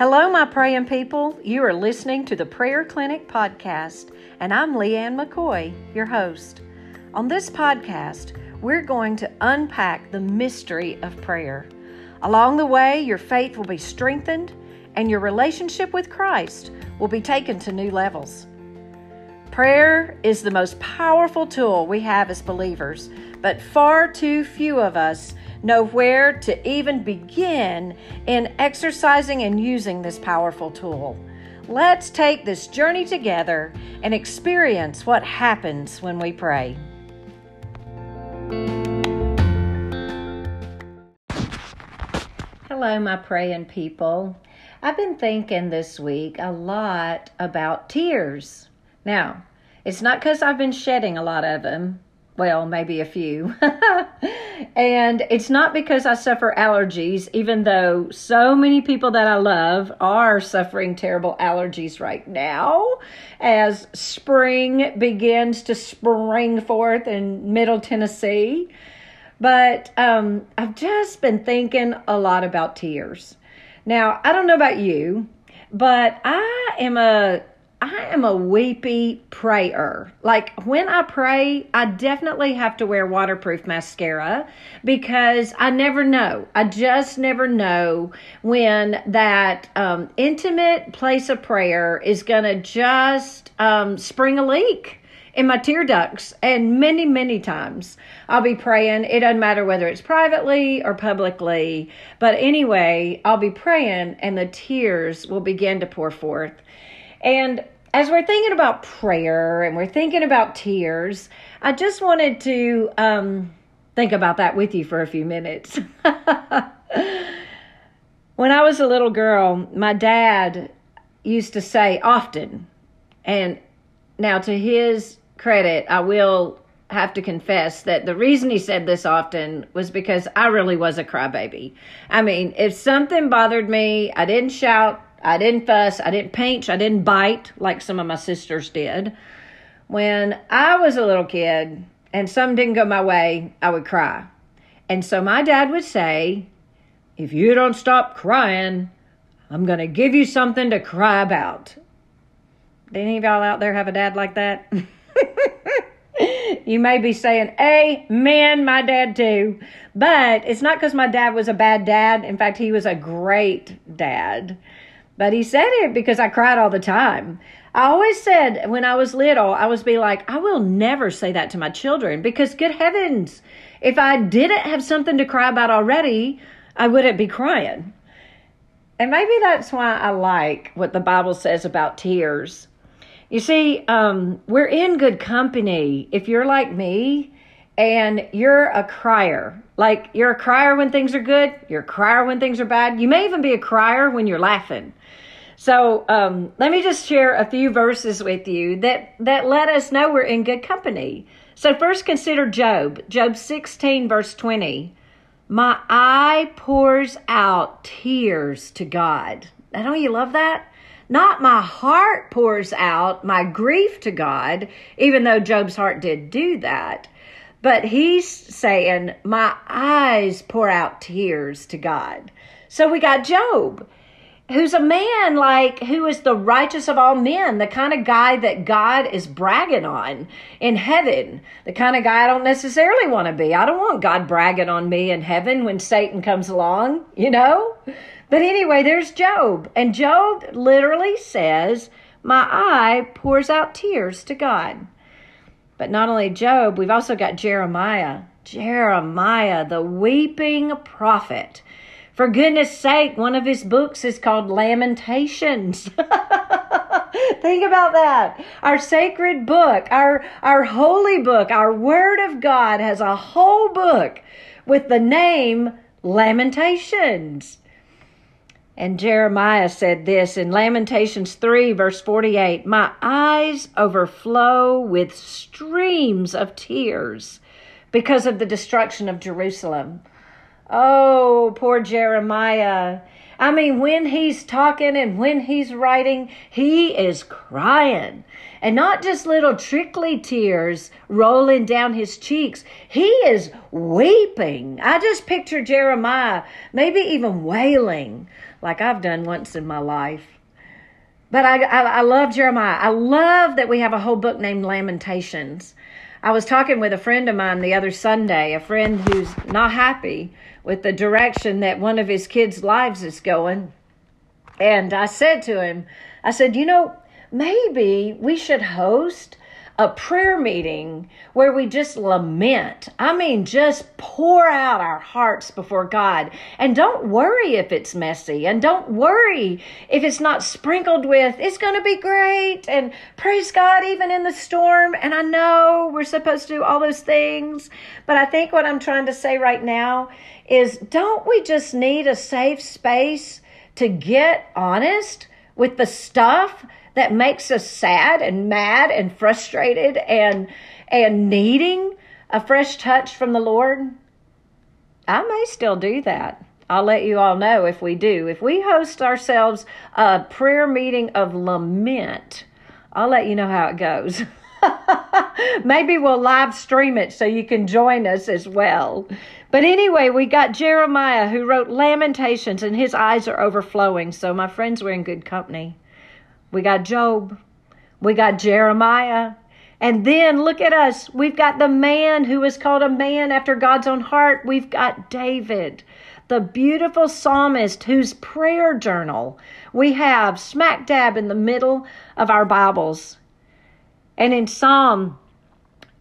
Hello, my praying people. You are listening to the Prayer Clinic podcast, and I'm Leighann McCoy, your host. On this podcast, we're going to unpack the mystery of prayer. Along the way, your faith will be strengthened and your relationship with Christ will be taken to new levels. Prayer is the most powerful tool we have as believers, but far too few of us know where to even begin in exercising and using this powerful tool. Let's take this journey together and experience what happens when we pray. Hello, my praying people. I've been thinking this week a lot about tears. Now, it's not because I've been shedding a lot of them, well, maybe a few. and it's not because I suffer allergies, even though so many people that I love are suffering terrible allergies right now as spring begins to spring forth in Middle Tennessee. But um, I've just been thinking a lot about tears. Now, I don't know about you, but I am a I am a weepy prayer. Like when I pray, I definitely have to wear waterproof mascara because I never know. I just never know when that um, intimate place of prayer is going to just um, spring a leak in my tear ducts. And many, many times I'll be praying. It doesn't matter whether it's privately or publicly. But anyway, I'll be praying and the tears will begin to pour forth. And as we're thinking about prayer and we're thinking about tears, I just wanted to um, think about that with you for a few minutes. when I was a little girl, my dad used to say often, and now to his credit, I will have to confess that the reason he said this often was because I really was a crybaby. I mean, if something bothered me, I didn't shout, I didn't fuss, I didn't pinch, I didn't bite like some of my sisters did. When I was a little kid and some didn't go my way, I would cry. And so my dad would say, If you don't stop crying, I'm going to give you something to cry about. Do any of y'all out there have a dad like that? you may be saying, Amen, my dad too. But it's not because my dad was a bad dad. In fact, he was a great dad. But he said it because I cried all the time. I always said when I was little, I was be like, I will never say that to my children because good heavens, if I didn't have something to cry about already, I wouldn't be crying. And maybe that's why I like what the Bible says about tears. You see, um, we're in good company. If you're like me and you're a crier, like you're a crier when things are good, you're a crier when things are bad, you may even be a crier when you're laughing. So um, let me just share a few verses with you that, that let us know we're in good company. So first consider Job, Job 16, verse 20. My eye pours out tears to God. Now, don't you love that? Not my heart pours out my grief to God, even though Job's heart did do that. But he's saying, My eyes pour out tears to God. So we got Job who's a man like who is the righteous of all men, the kind of guy that God is bragging on in heaven, the kind of guy I don't necessarily want to be. I don't want God bragging on me in heaven when Satan comes along, you know? But anyway, there's Job, and Job literally says, My eye pours out tears to God. But not only Job, we've also got Jeremiah. Jeremiah, the weeping prophet for goodness sake, one of his books is called Lamentations. Think about that. Our sacred book, our, our holy book, our Word of God has a whole book with the name Lamentations. And Jeremiah said this in Lamentations 3, verse 48 My eyes overflow with streams of tears because of the destruction of Jerusalem. Oh, poor Jeremiah. I mean, when he's talking and when he's writing, he is crying. And not just little trickly tears rolling down his cheeks. He is weeping. I just picture Jeremiah maybe even wailing, like I've done once in my life. But I, I, I love Jeremiah. I love that we have a whole book named Lamentations. I was talking with a friend of mine the other Sunday, a friend who's not happy with the direction that one of his kids' lives is going. And I said to him, I said, you know, maybe we should host a prayer meeting where we just lament. I mean, just pour out our hearts before God. And don't worry if it's messy. And don't worry if it's not sprinkled with, it's going to be great. And praise God, even in the storm. And I know we're supposed to do all those things. But I think what I'm trying to say right now is don't we just need a safe space to get honest with the stuff that makes us sad and mad and frustrated and and needing a fresh touch from the Lord? I may still do that. I'll let you all know if we do. If we host ourselves a prayer meeting of lament, I'll let you know how it goes. Maybe we'll live stream it so you can join us as well. But anyway, we got Jeremiah who wrote Lamentations and his eyes are overflowing. So, my friends, we're in good company. We got Job. We got Jeremiah. And then look at us. We've got the man who is called a man after God's own heart. We've got David, the beautiful psalmist whose prayer journal we have smack dab in the middle of our Bibles. And in Psalm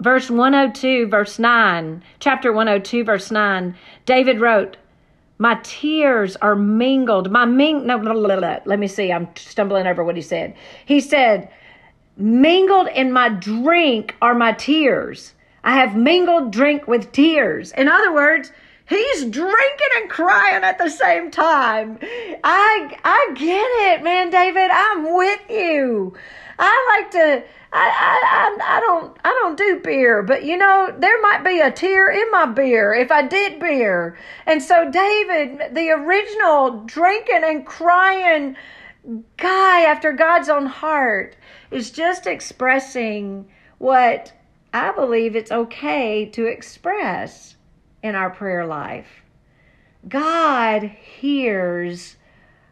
verse 102, verse 9, chapter 102, verse 9, David wrote, my tears are mingled. My ming no blah, blah, blah. let me see. I'm stumbling over what he said. He said, mingled in my drink are my tears. I have mingled drink with tears. In other words, he's drinking and crying at the same time. I I get it, man, David. I'm with you. I like to I, I, I, don't I don't do beer, but you know there might be a tear in my beer if I did beer. And so David, the original drinking and crying guy after God's own heart, is just expressing what I believe it's okay to express in our prayer life. God hears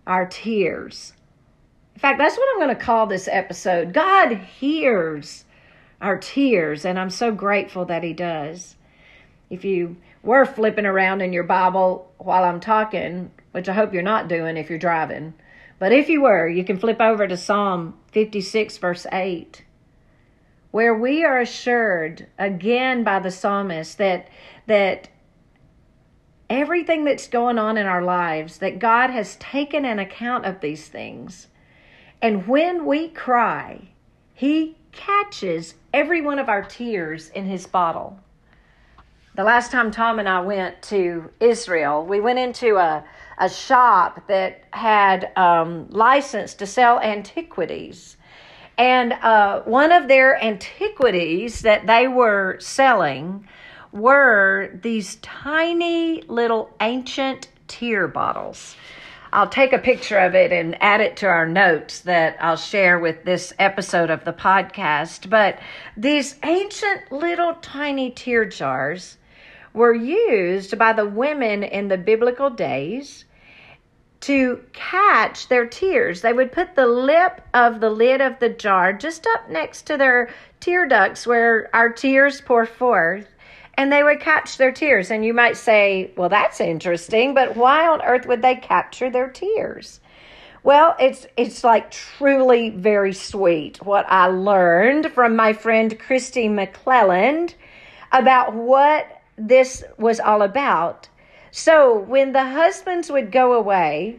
our tears. In fact, that's what I'm going to call this episode. God hears our tears, and I'm so grateful that He does. If you were flipping around in your Bible while I'm talking, which I hope you're not doing if you're driving, but if you were, you can flip over to Psalm 56, verse 8, where we are assured again by the psalmist that, that everything that's going on in our lives, that God has taken an account of these things and when we cry, He catches every one of our tears in His bottle. The last time Tom and I went to Israel, we went into a, a shop that had um, license to sell antiquities. And uh, one of their antiquities that they were selling were these tiny little ancient tear bottles. I'll take a picture of it and add it to our notes that I'll share with this episode of the podcast. But these ancient little tiny tear jars were used by the women in the biblical days to catch their tears. They would put the lip of the lid of the jar just up next to their tear ducts where our tears pour forth and they would catch their tears. And you might say, well, that's interesting, but why on earth would they capture their tears? Well, it's it's like truly very sweet what I learned from my friend Christy McClelland about what this was all about. So, when the husbands would go away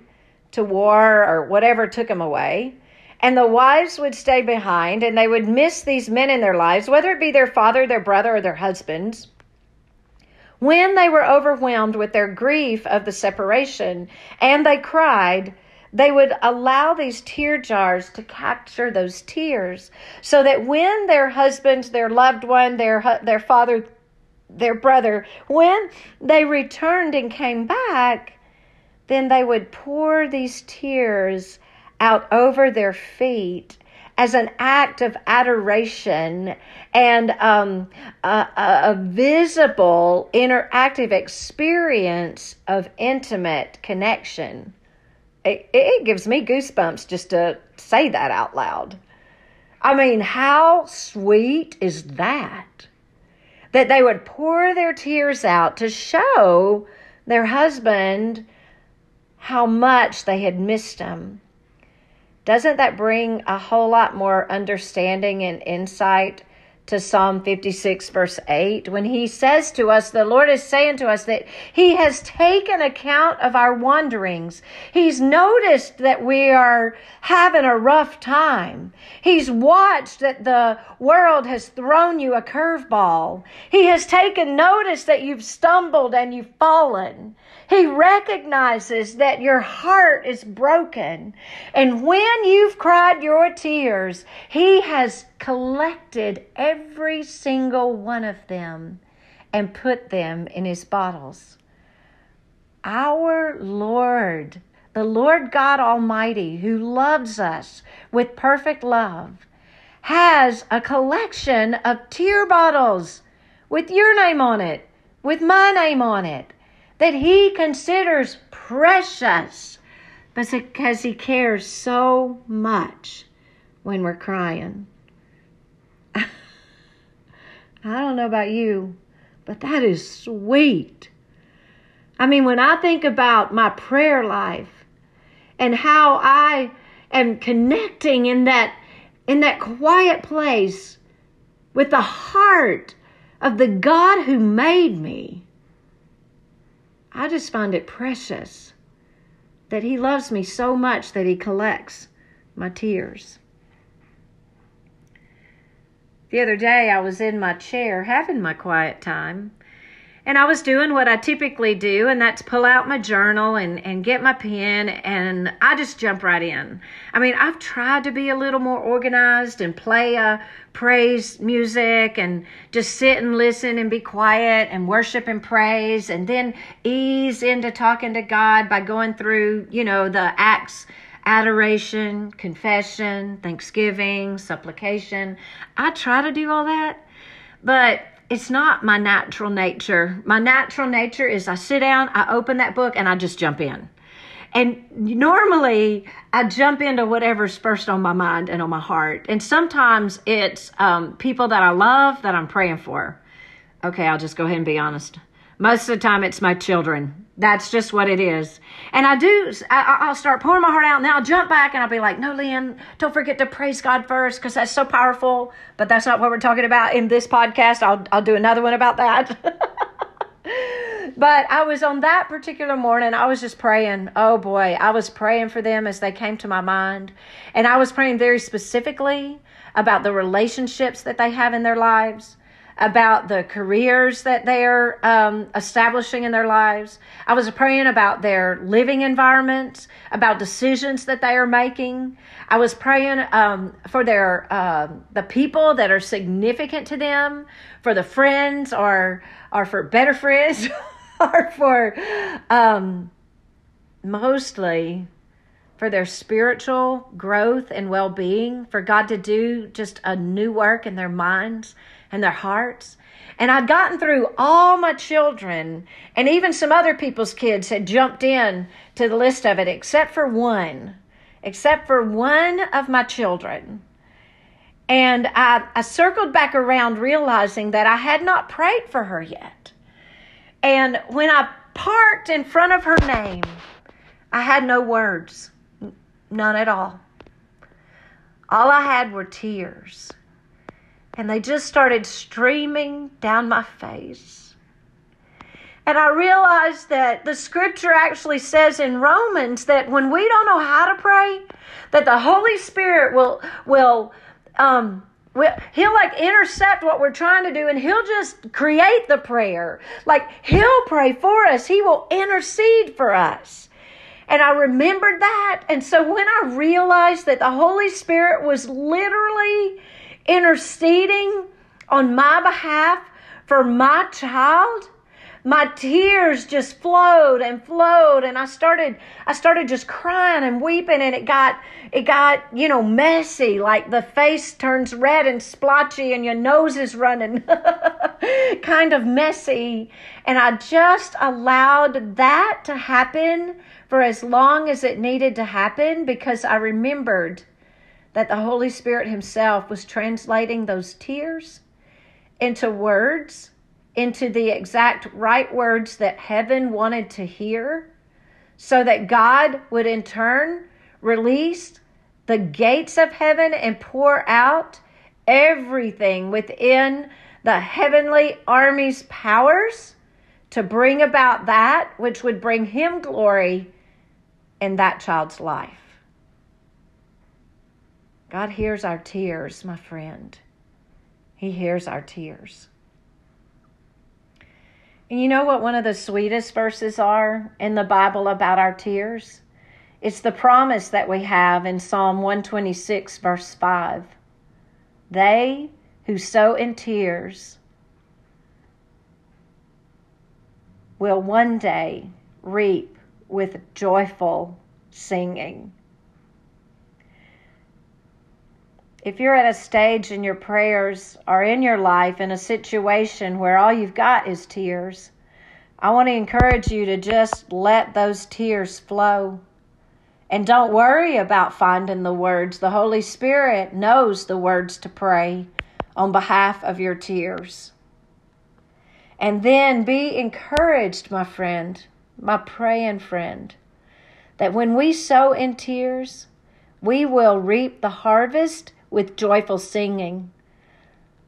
to war or whatever took them away, and the wives would stay behind and they would miss these men in their lives, whether it be their father, their brother, or their husbands, when they were overwhelmed with their grief of the separation and they cried, they would allow these tear jars to capture those tears so that when their husband, their loved one, their, their father, their brother, when they returned and came back, then they would pour these tears out over their feet as an act of adoration and um, a, a visible interactive experience of intimate connection. it, it gives me goosebumps just to say that out loud. I mean, how sweet is that? That they would pour their tears out to show their husband how much they had missed him. Doesn't that bring a whole lot more understanding and insight to Psalm 56, verse 8, when he says to us, the Lord is saying to us that he has taken account of our wanderings. He's noticed that we are having a rough time. He's watched that the world has thrown you a curveball. He has taken notice that you've stumbled and you've fallen. He recognizes that your heart is broken. And when you've cried your tears, He has collected every single one of them and put them in His bottles. Our Lord, the Lord God Almighty, who loves us with perfect love, has a collection of tear bottles with your name on it, with my name on it that he considers precious because he cares so much when we're crying. I don't know about you, but that is sweet. I mean, when I think about my prayer life and how I am connecting in that in that quiet place with the heart of the God who made me, I just find it precious that He loves me so much that He collects my tears. The other day, I was in my chair having my quiet time and I was doing what I typically do, and that's pull out my journal and, and get my pen, and I just jump right in. I mean, I've tried to be a little more organized and play a praise music and just sit and listen and be quiet and worship and praise, and then ease into talking to God by going through, you know, the acts adoration, confession, thanksgiving, supplication. I try to do all that, but it's not my natural nature. My natural nature is I sit down, I open that book, and I just jump in. And normally I jump into whatever's first on my mind and on my heart. And sometimes it's um, people that I love that I'm praying for. Okay, I'll just go ahead and be honest. Most of the time it's my children that's just what it is. And I do, I, will start pouring my heart out and then I'll jump back and I'll be like, no, Lynn, don't forget to praise God first because that's so powerful. But that's not what we're talking about in this podcast. I'll, I'll do another one about that. but I was on that particular morning, I was just praying. Oh boy, I was praying for them as they came to my mind. And I was praying very specifically about the relationships that they have in their lives about the careers that they're um, establishing in their lives. I was praying about their living environments, about decisions that they are making. I was praying um, for their uh, the people that are significant to them, for the friends, or or for better friends, or for um, mostly for their spiritual growth and well being, for God to do just a new work in their minds and their hearts. And I'd gotten through all my children, and even some other people's kids had jumped in to the list of it, except for one, except for one of my children. And I, I circled back around realizing that I had not prayed for her yet. And when I parked in front of her name, I had no words, none at all. All I had were tears and they just started streaming down my face. And I realized that the scripture actually says in Romans that when we don't know how to pray, that the Holy Spirit will will um he'll like intercept what we're trying to do and he'll just create the prayer. Like he'll pray for us. He will intercede for us. And I remembered that. And so when I realized that the Holy Spirit was literally interceding on my behalf for my child, my tears just flowed and flowed and I started I started just crying and weeping and it got it got, you know, messy, like the face turns red and splotchy and your nose is running. kind of messy. And I just allowed that to happen for as long as it needed to happen because I remembered that the Holy Spirit Himself was translating those tears into words into the exact right words that heaven wanted to hear, so that God would in turn release the gates of heaven and pour out everything within the heavenly army's powers to bring about that which would bring him glory in that child's life. God hears our tears, my friend. He hears our tears. And you know what one of the sweetest verses are in the Bible about our tears? It's the promise that we have in Psalm 126, verse 5. They who sow in tears will one day reap with joyful singing. If you're at a stage in your prayers or in your life in a situation where all you've got is tears, I want to encourage you to just let those tears flow. And don't worry about finding the words. The Holy Spirit knows the words to pray on behalf of your tears. And then be encouraged, my friend, my praying friend, that when we sow in tears, we will reap the harvest with joyful singing.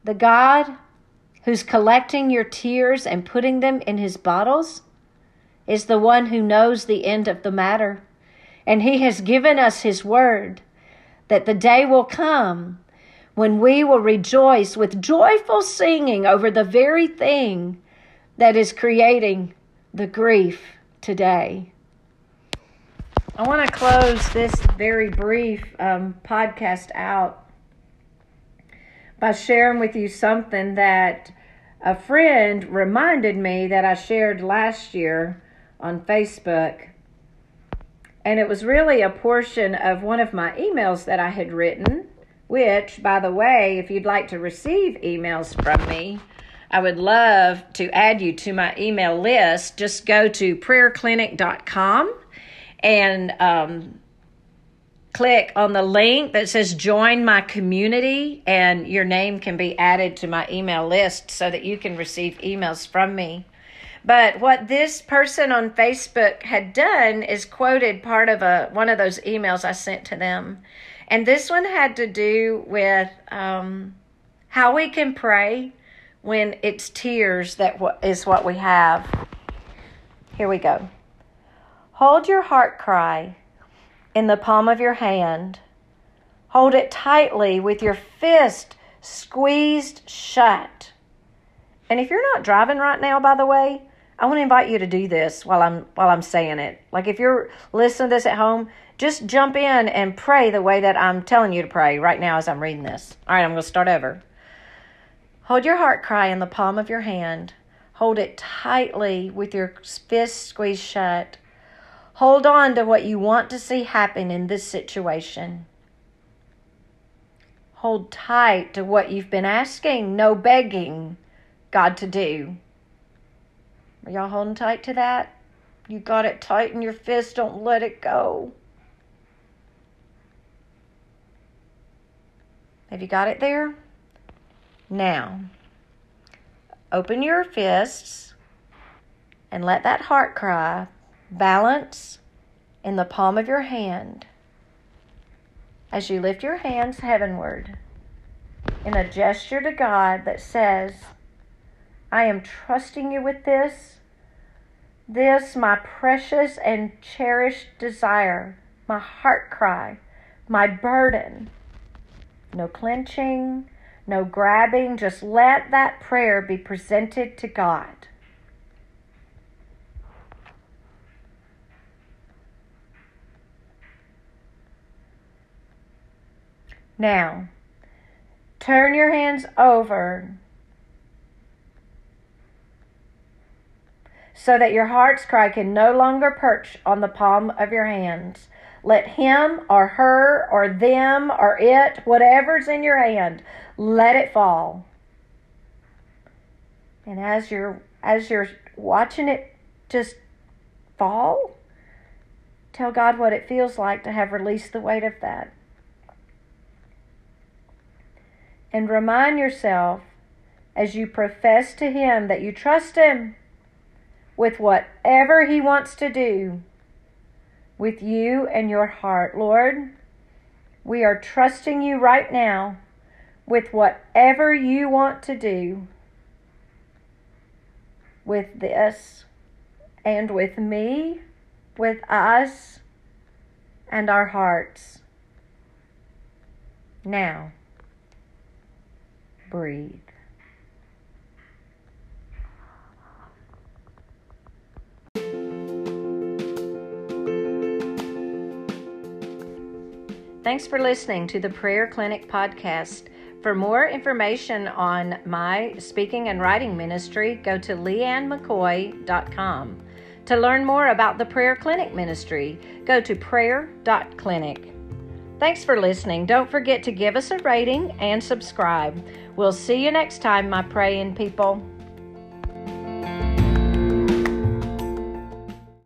The God who's collecting your tears and putting them in his bottles is the one who knows the end of the matter. And he has given us his word that the day will come when we will rejoice with joyful singing over the very thing that is creating the grief today. I want to close this very brief um, podcast out by sharing with you something that a friend reminded me that I shared last year on Facebook. And it was really a portion of one of my emails that I had written, which, by the way, if you'd like to receive emails from me, I would love to add you to my email list. Just go to prayerclinic.com and um, click on the link that says join my community and your name can be added to my email list so that you can receive emails from me. But what this person on Facebook had done is quoted part of a one of those emails I sent to them. And this one had to do with um, how we can pray when it's tears that is what we have. Here we go. Hold your heart cry in the palm of your hand. Hold it tightly with your fist squeezed shut. And if you're not driving right now, by the way, I want to invite you to do this while I'm while I'm saying it. Like if you're listening to this at home, just jump in and pray the way that I'm telling you to pray right now as I'm reading this. All right, I'm going to start over. Hold your heart cry in the palm of your hand. Hold it tightly with your fist squeezed shut. Hold on to what you want to see happen in this situation. Hold tight to what you've been asking, no begging God to do. Are y'all holding tight to that? You got it tight in your fist, don't let it go. Have you got it there? Now, open your fists and let that heart cry balance in the palm of your hand as you lift your hands heavenward in a gesture to God that says, I am trusting you with this, this, my precious and cherished desire, my heart cry, my burden. No clenching, no grabbing, just let that prayer be presented to God. Now, turn your hands over. so that your heart's cry can no longer perch on the palm of your hands. Let him or her or them or it, whatever's in your hand, let it fall. And as you're as you're watching it just fall, tell God what it feels like to have released the weight of that. And remind yourself as you profess to Him that you trust Him with whatever He wants to do with you and your heart. Lord, we are trusting you right now with whatever you want to do with this and with me, with us and our hearts. Now, breathe. Thanks for listening to the Prayer Clinic podcast. For more information on my speaking and writing ministry, go to leighannmccoy.com. To learn more about the Prayer Clinic ministry, go to prayer.clinic. Thanks for listening. Don't forget to give us a rating and subscribe. We'll see you next time, my praying people.